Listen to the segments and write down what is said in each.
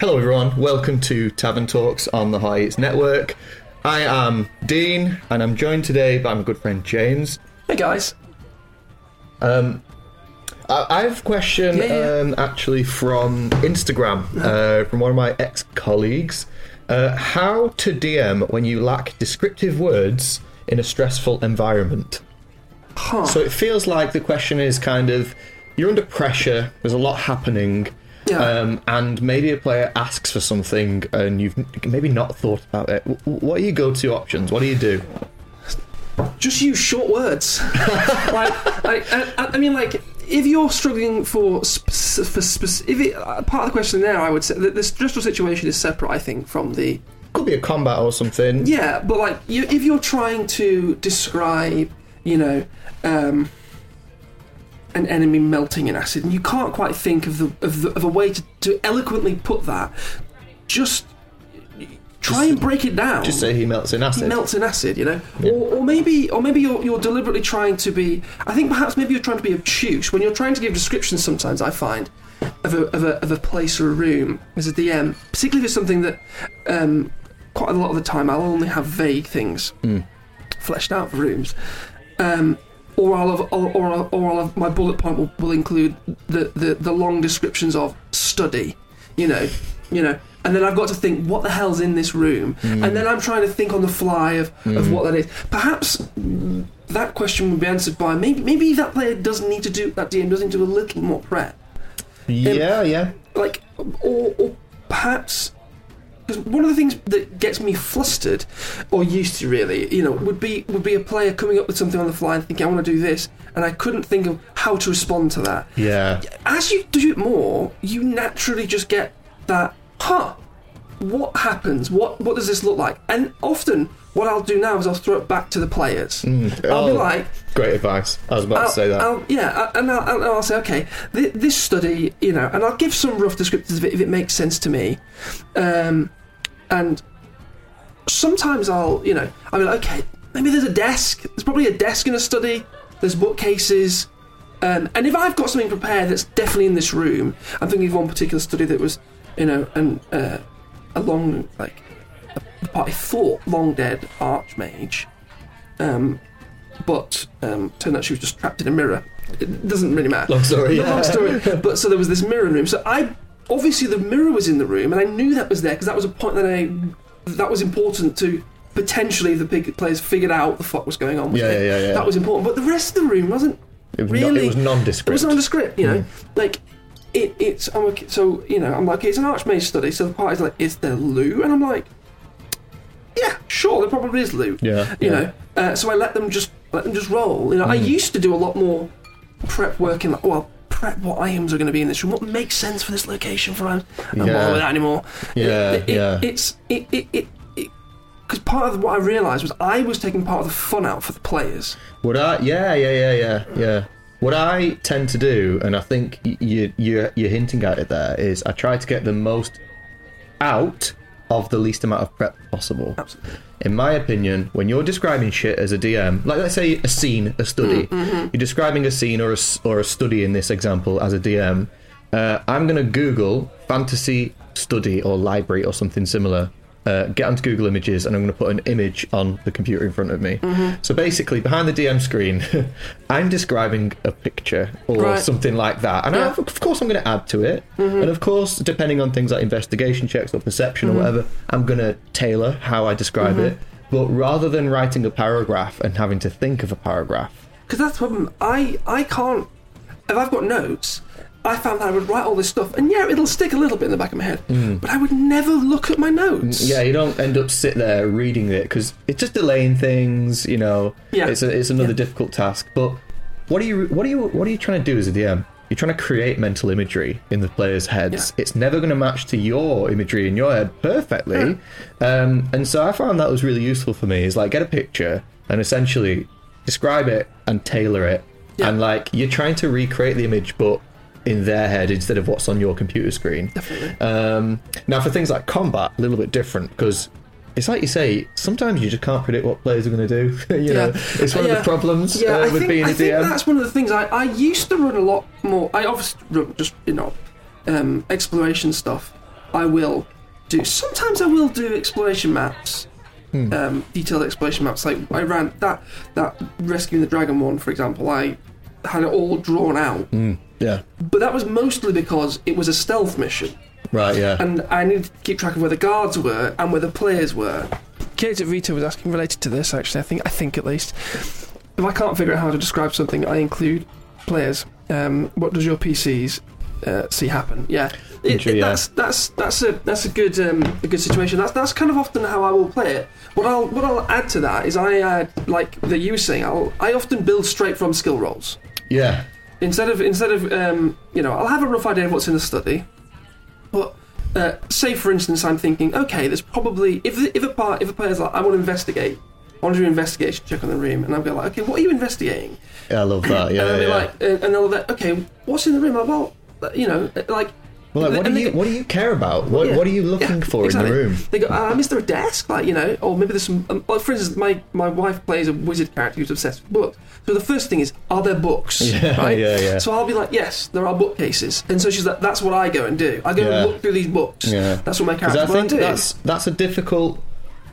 Hello, everyone. Welcome to Tavern Talks on the High Heights Network. I am Dean, and I'm joined today by my good friend James. Hey guys. I, I have a question Yeah, yeah. Um, actually from Instagram, uh, from one of my ex colleagues. Uh, how to DM when you lack descriptive words in a stressful environment? Huh. So it feels like the question is kind of you're under pressure, there's a lot happening. Yeah. Um, and maybe a player asks for something and you've maybe not thought about it. What are your go-to options? What do you do? Just use short words. like, like I, I- mean, like if you're struggling for sp- for spec- if it, uh, part of the question there, I would say that the stressful situation is separate. I think from the Could be a combat or something. yeah, but like you, if you're trying to describe, you know. Um, an enemy melting in acid, and you can't quite think of the of, the, of a way to, to eloquently put that. Just try and break it down. Just say he melts in acid. melts in acid, you know, or, or maybe, or maybe you're, you're deliberately trying to be. I think perhaps maybe you're trying to be obtuse when you're trying to give descriptions. Sometimes I find of a of a, of a place or a room as a DM, particularly for something that um, quite a lot of the time I'll only have vague things fleshed out for rooms. Um, or I'll have, or, or, or I'll have, my bullet point will, will include the, the, the long descriptions of study, you know, you know, and then I've got to think what the hell's in this room, and then I'm trying to think on the fly of, of what that is. Perhaps mm, that question would be answered by maybe maybe that player doesn't need to do that DM doesn't need to do a little more prep, yeah, yeah. like, or, or perhaps because one of the things that gets me flustered, or used to really, you know, would be would be a player coming up with something on the fly and thinking, "I want to do this," and I couldn't think of how to respond to that. Yeah. As you do it more, you naturally just get that, "Huh, what happens? What what does this look like?" And often, what I'll do now is I'll throw it back to the players. I'll be Oh, like, Great advice. I was about I'll, to say that. I'll, yeah, and I'll, I'll, I'll say, okay, th- this study, you know, and I'll give some rough descriptors of it if it makes sense to me. Um, and sometimes I'll, you know, I'll be like, okay, maybe there's a desk. There's probably a desk in a study. There's bookcases. Um, and if I've got something prepared that's definitely in this room, I'm thinking of one particular study that was, you know, an, uh, a long, like, party thought long dead archmage. Um, but um, turned out she was just trapped in a mirror. It doesn't really matter. Long story. The long story. But so there was this mirror in the room. So I obviously the mirror was in the room, and I knew that was there because that was a point that I that was important to potentially the big players figured out what the fuck was going on. With Yeah, it. yeah, yeah, yeah. That was important. But the rest of the room wasn't It was, really. no, it was nondescript. It was nondescript, you know. Like it, it's I'm okay, so you know I'm like it's an archmage study. So the party's like, is there loot? And I'm like, yeah, sure, there probably is loot. Yeah, you yeah. know. Uh, so I let them just let them just roll. You know, I Mm. used to do a lot more prep work in like, well, prep what items are going to be in this room. What makes sense for this location for items? I don't Yeah. bother with that anymore. Yeah, It- it- yeah. It's it it. it because part of what I realised was I was taking part of the fun out for the players. What I yeah yeah yeah yeah yeah. What I tend to do, and I think you you you're hinting at it there, is I try to get the most out of the least amount of prep possible. Absolutely. In my opinion, when you're describing shit as a DM, like let's say a scene, a study, you're describing a scene or a, or a study in this example as a DM, uh, I'm going to Google fantasy study or library or something similar. Uh, get onto Google Images and I'm going to put an image on the computer in front of me. Mm-hmm. So basically, behind the DM screen, I'm describing a picture or Right. something like that. And I, of course, I'm going to add to it. Mm-hmm. And of course, depending on things like investigation checks or perception or mm-hmm. whatever, I'm going to tailor how I describe it. But rather than writing a paragraph and having to think of a paragraph, Because that's the problem. I I can't. If I've got notes, I found that I would write all this stuff, and yeah, it'll stick a little bit in the back of my head. But I would never look at my notes. Mm. yeah, you don't end up sit there reading it because it's just delaying things. You know, Yeah. it's a, it's another Yeah. difficult task. But what are you what are you what are you trying to do as a DM? You're trying to create mental imagery in the players' heads. It's never going to match to your imagery in your head perfectly. Um, and so I found that was really useful for me. Is like get a picture and essentially describe it and tailor it. Yeah. And like you're trying to recreate the image, but in their head instead of what's on your computer screen. Definitely. Um, now, for things like combat, a little bit different because it's like you say, sometimes you just can't predict what players are going to do. you know, it's one of Yeah. the problems Yeah, uh, with think, being I a think DM. that's one of the things I, I used to run a lot more. I obviously run just you know um, exploration stuff I will do. Sometimes I will do exploration maps, um, detailed exploration maps. Like I ran that that rescuing the dragon one, for example. I had it all drawn out, Yeah. but that was mostly because it was a stealth mission, Right. Yeah. and I needed to keep track of where the guards were and where the players were. Kate at Vita was asking related to this. Actually, I think I think at least if I can't figure out how to describe something, I include players. Um, what does your PCs uh, see happen? Yeah, It- it- yeah. that's that's that's a that's a good um, a good situation. That's that's kind of often how I will play it. What I'll what I'll add to that is I add like that you were saying. I'll I often build straight from skill rolls yeah. Instead of instead of um, you know I'll have a rough idea of what's in the study, but uh, say for instance I'm thinking okay there's probably if the, if a part if a player's like I want to investigate I want to do an investigation check on the room and I'll go like okay what are you investigating I love that. Yeah. and they'll be yeah. like uh, and they'll be like okay what's in the room like, well uh, you know uh, like well, like, what do and you go- what do you care about? What yeah, What are you looking yeah, for exactly. in the room? They go, um, is there a desk? Like, you know, or maybe there's some. Um, like, for instance, my, my wife plays a wizard character who's obsessed with books. So the first thing is, are there books? Yeah, right? yeah, yeah. So I'll be like, yes, there are bookcases. And so she's like, that's what I go and do. I go Yeah. and look through these books. Yeah. That's what my character I think do. that's that's a difficult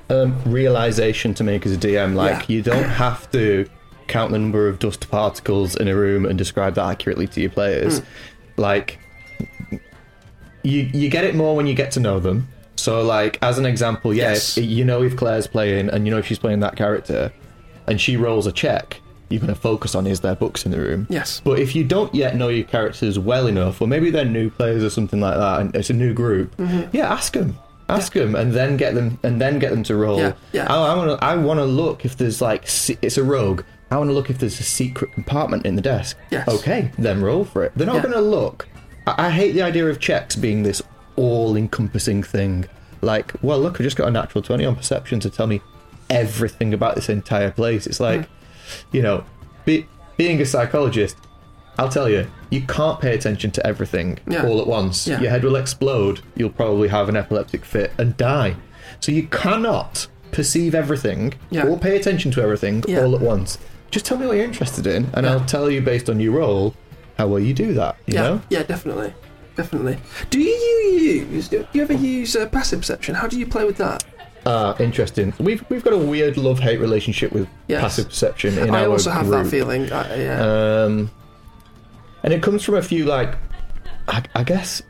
um, realization to make as a DM. Like Yeah. you don't have to count the number of dust particles in a room and describe that accurately to your players. Hmm. Like you you get it more when you get to know them. So like as an example, yeah, Yes. if, you know if Claire's playing and you know if she's playing that character, and she rolls a check. You're going to focus on is there books in the room? Yes. But if you don't yet know your characters well enough, or maybe they're new players or something like that, and it's a new group, Mm-hmm. yeah, ask them, ask them, and then get them, and then get them to roll. Yeah, yeah. I, I want to, I want to look if there's like, it's a rogue. I want to look if there's a secret compartment in the desk. Yes. Okay, then roll for it. They're not Yeah. going to look. I, I hate the idea of checks being this all-encompassing thing. Like, well, look, I just got a natural twenty on perception to tell me everything about this entire place. It's like, Hmm. you know, be, being a psychologist, I'll tell you, you can't pay attention to everything Yeah. all at once. Yeah. Your head will explode. You'll probably have an epileptic fit and die. So you cannot perceive everything Yeah. or pay attention to everything all at once. Just tell me what you're interested in, and. I'll tell you based on your roll how well you do that. You yeah, know? yeah, definitely, definitely. Do you use? Do you ever use uh, passive perception? How do you play with that? Ah, interesting. We've we've got a weird love hate relationship with Yes. passive perception in I our also have that feeling. I, yeah. Um, and it comes from a few like, I, I guess,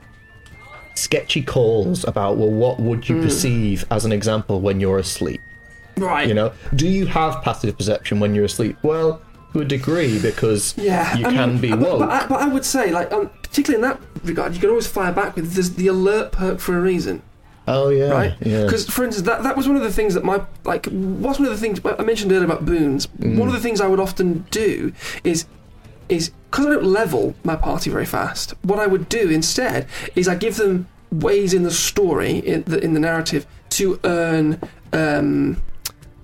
sketchy calls about well, what would you perceive as an example when you're asleep? right. You know, do you have passive perception when you're asleep? Well, to a degree, because Yeah, you I can mean, be but, woke. But, I, but I would say, like, um, particularly in that regard, you can always fire back with there's the alert perk for a reason, oh yeah, right? yeah. Because, for instance, that, that was one of the things that my like what's one of the things I mentioned earlier about boons. Mm. One of the things I would often do is is because I don't level my party very fast. What I would do instead is I give them ways in the story in the in the narrative to earn. Um,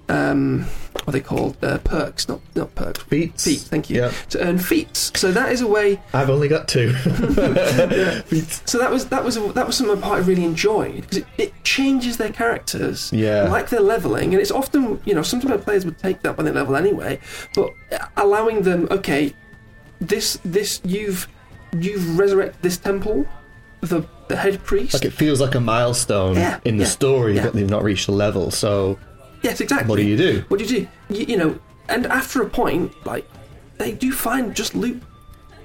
um, what are they called? Uh, perks, not not perks. Feats. Feats, thank you. Yeah. To earn feats. So that is a way. I've only got two. Feats. So that was that was that was something party really enjoyed because it, it changes their characters. Yeah. Like they're leveling, and it's often you know sometimes players would take that when they level anyway, but allowing them okay, this this you've you've resurrected this temple, the the head priest. Like it feels like a milestone Yeah, in the yeah, story, but they've not reached the level. So yes, exactly. what do you do? What do you do? You, you know, and after a point, like they do find just loot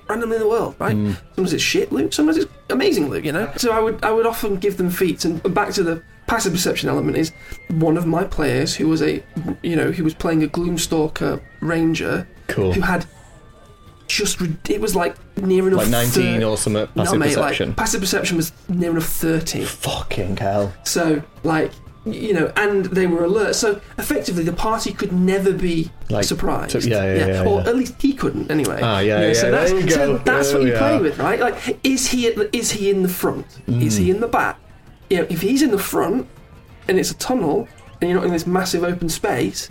randomly in the world, right? Mm. Sometimes it's shit loot, sometimes it's amazing loot, you know. So I would I would often give them feats, and back to the passive perception element is one of my players who was a you know who was playing a Gloomstalker ranger Cool. who had just it was like near enough Like 19 thir- or something. no, Passive mate, perception. like passive perception was near enough thirty. Fucking hell. So, like, you know, and they were alert. So, effectively, the party could never be Like, surprised. so- yeah, yeah, yeah, Or yeah. at least he couldn't, anyway. Ah, yeah, You know, yeah, So there that's, you so that's what you play with, right? Like, is he is he in the front? Is Mm. he in the back? You know, if he's in the front and it's a tunnel and you're not in this massive open space,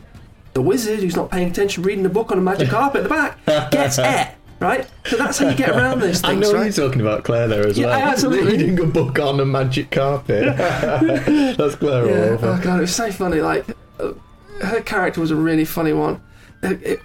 the wizard who's not paying attention, reading a book on a magic carpet at the back, gets it. Right, so that's how you get around those I know right? you're talking about Claire there as Yeah, well. absolutely. Reading a book on a magic carpet. That's Claire all over. oh god, it was so funny. Like, uh, her character was a really funny one. It, it-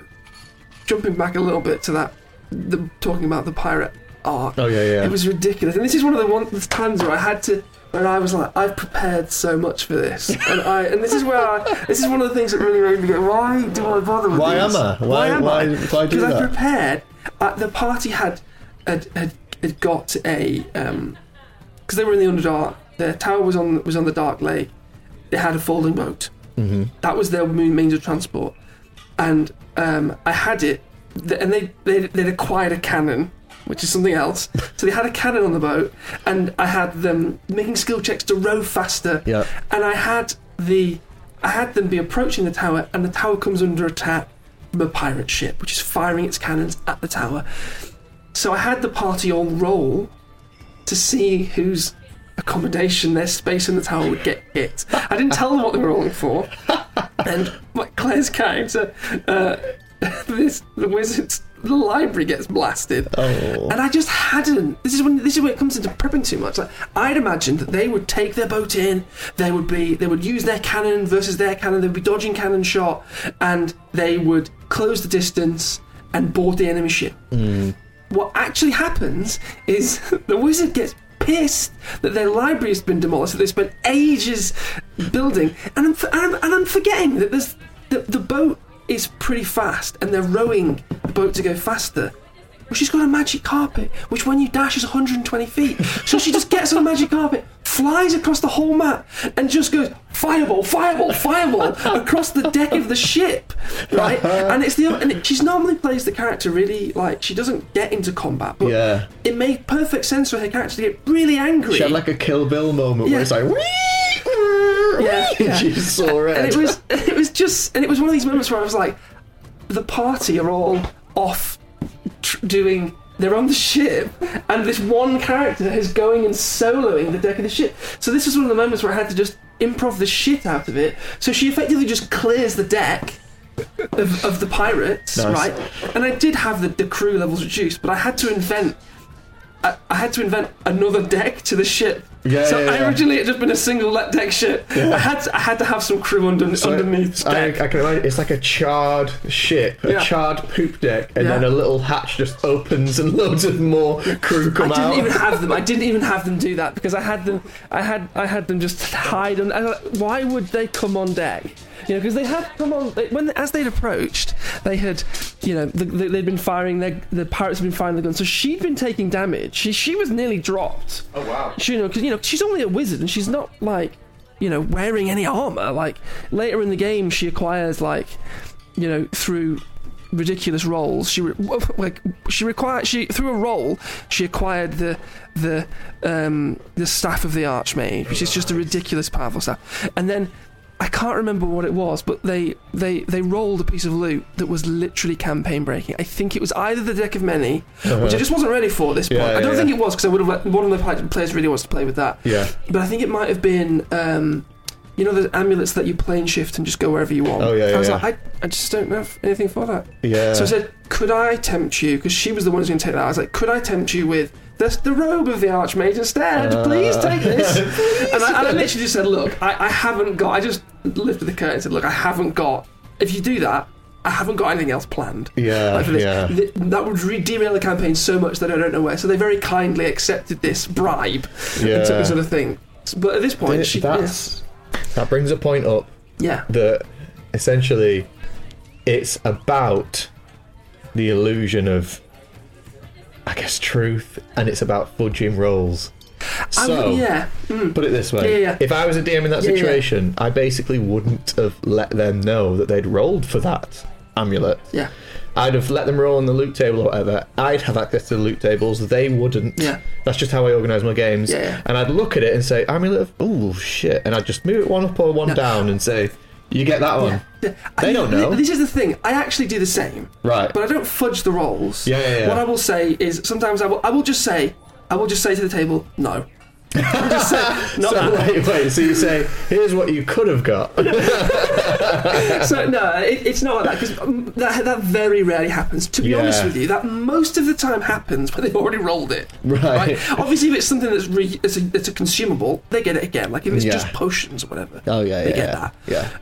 jumping back a little bit to that, the, talking about the pirate arc. Oh yeah, yeah. It was ridiculous, and this is one of the, one, the times where I had to and I was like, I've prepared so much for this, and I and this is where I, this is one of the things that really made me go, why do I bother with Why this? am I? Why- am why- I? why do Because I prepared. Uh, the party had had, had, had got a because they were in the Underdark. Their tower was on was on the Dark Lake. They had a folding boat. Mm-hmm. That was their means of transport, and um, I had it. And they, they they'd acquired a cannon, which is something else. So they had a cannon on the boat, and I had them making skill checks to row faster. Yeah. And I had the I had them be approaching the tower, and the tower comes under attack from a pirate ship, which is firing its cannons at the tower. So I had the party all roll to see whose accommodation, their space in the tower would get hit. I didn't tell them what they were rolling for, and like Claire's character, uh, this the wizard's the library gets blasted. Oh. And I just hadn't. This is when this is where it comes into prepping too much. Like I'd imagined that they would take their boat in, they would be they would use their cannon versus their cannon, they would be dodging cannon shot, and they would close the distance and board the enemy ship. Mm. What actually happens is the wizard gets pissed that their library has been demolished, that they spent ages building, and I'm, and I'm, and I'm forgetting that there's the, the boat is pretty fast, and they're rowing the boat to go faster. Well, she's got a magic carpet, which when you dash is 120 feet. So she just gets on a magic carpet, flies across the whole map, and just goes fireball, fireball, fireball across the deck of the ship, right? And it's the and she's normally plays the character really like she doesn't get into combat, but Yeah. it made perfect sense for her character to get really angry. She had like a Kill Bill moment Yeah. where it's like, wee, Yeah, yeah. she's so red. and it was it was just and it was one of these moments where I was like, the party are all off tr- doing. They're on the ship, and this one character is going and soloing the deck of the ship. So this was one of the moments where I had to just improv the shit out of it. So she effectively just clears the deck of, of the pirates, Nice. right? And I did have the, the crew levels reduced, but I had to invent. I, I had to invent another deck to the ship. Yeah, so yeah, I originally it had just been a single let deck ship. I had to, I had to have some crew under, So underneath I, deck. I can imagine it's like a charred ship, a Yeah. charred poop deck, and Yeah. then a little hatch just opens and loads of more crew come I come didn't out. even have them. I didn't even have them do that because I had them. I had I had them just hide. I why would they come on deck? You know, because they had come on they, when as they'd approached, they had, you know, the, the, they'd been firing. Their, the pirates had been firing the guns, so she'd been taking damage. She she was nearly dropped. oh wow! She, you know, because you know she's only a wizard and she's not like, you know, wearing any armor. Like later in the game, she acquires like, you know, through ridiculous rolls. She re- like she required she through a roll she acquired the the um the staff of the archmage, which is just a ridiculous powerful staff. And then I can't remember what it was, but they they they rolled a piece of loot that was literally campaign breaking. I think it was either the deck of many, which I just wasn't ready for at this point. Uh-huh. Yeah, I don't yeah, think yeah. it was because I would have let one of the players really wants to play with that. Yeah. But I think it might have been, um, you know, the amulets that you plane shift and just go wherever you want. Oh, yeah, I yeah, was like, I, I just don't have anything for that. Yeah. So I said, could I tempt you? Because she was the one who's going to take that. I was like, could I tempt you with the, the robe of the Archmage instead? Uh, Please take this. and, I, and I literally just said, look, I, I haven't got. I just lifted the curtain and said, look, I haven't got. If you do that. I haven't got anything else planned. Yeah, Like for this. yeah. Th- that would re- derail the campaign so much that I don't know where. So they very kindly accepted this bribe Yeah. and took sort of thing. But at this point, Th- she, that's that brings a point up yeah, that essentially it's about the illusion of I guess truth and it's about fudging rolls. So would- yeah, mm, put it this way. Yeah, yeah. If I was a DM in that situation, I basically wouldn't have let them know that they'd rolled for that amulet. yeah, I'd have let them roll on the loot table or whatever. I'd have access to the loot tables. They wouldn't. Yeah. That's just how I organise my games. Yeah, yeah. And I'd look at it and say, amulet of, oh shit. And I'd just move it one up or one No. down and say, you get that one. yeah. They I- don't know. This is the thing. I actually do the same, Right. but I don't fudge the rolls. Yeah, yeah, yeah. What I will say is sometimes I will. I will just say. I will just say to the table, no. Just say, not so, wait, wait. So you say, here's what you could have got. so no, it, it's not like that because that that very rarely happens. To be Yeah. honest with you, that most of the time happens when they've already rolled it. Right. right? Obviously, if it's something that's re, it's, a, it's a consumable, they get it again. Like if it's Yeah. just potions or whatever. Oh, yeah, they yeah, get yeah. that.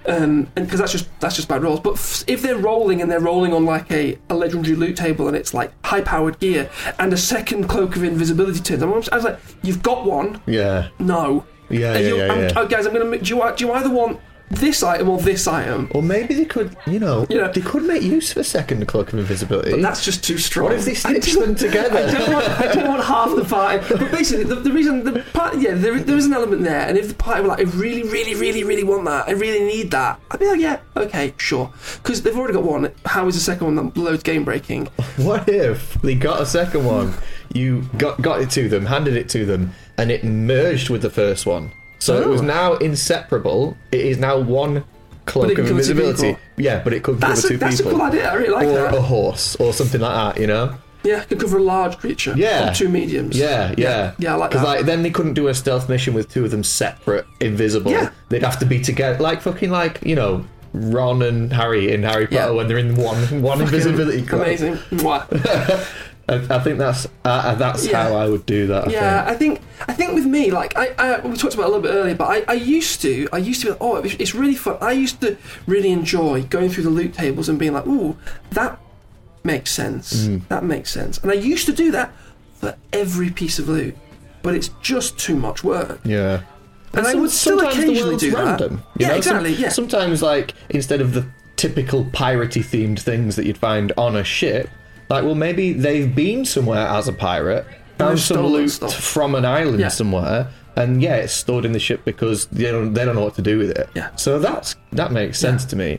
Yeah. Um, and because that's just that's just bad rolls. But f- if they're rolling and they're rolling on like a, a legendary loot table and it's like high powered gear and a second cloak of invisibility turns, I'm, I was like, you've got one. Yeah. No. Yeah, yeah, you- yeah, yeah. oh, guys, I'm gonna. Do you, do you either want this item or this item? Or maybe they could, you know, Yeah. they could make use of a second cloak of invisibility. But that's just too strong. what if they stitch them together? I don't, want, I don't want half the party. But basically, the, the reason the part, yeah, there, there is an element there. And if the party were like, I really, really, really, really want that, I really need that, I'd be like, yeah, okay, sure, because they've already got one. How is the second one that loads game breaking? What if they got a second one? You got got it to them, handed it to them, and it merged with the first one. So it was Oh. now inseparable. It is now one cloak of can cover two invisibility. Yeah, but it could That's cover a, two that's a people. cool idea. I really like or that. a horse, or something like that. You know? Yeah, could cover a large creature. Yeah. Or two mediums. Yeah, yeah, Yeah, I like Because that. like then they couldn't do a stealth mission with two of them separate, invisible. Yeah. They'd have to be together, like fucking like you know Ron and Harry in Harry Potter Yeah. when they're in one one invisibility cloak. Amazing. I, I think that's uh, that's Yeah. how I would do that. I Yeah, think. I think I think with me, like I, I we talked about it a little bit earlier, but I, I used to I used to be like, oh, it's really fun. I used to really enjoy going through the loot tables and being like, ooh, that makes sense. Mm. That makes sense. And I used to do that for every piece of loot, but it's just too much work. Yeah. And I some- would still occasionally do that. random. you Yeah, know? exactly, Some- yeah. Sometimes, like instead of the typical piratey themed things that you'd find on a ship, like well, maybe they've been somewhere as a pirate, found some loot stuff. from an island Yeah. somewhere, and yeah, it's stored in the ship because they don't they don't know what to do with it. Yeah. So that's that makes sense to me.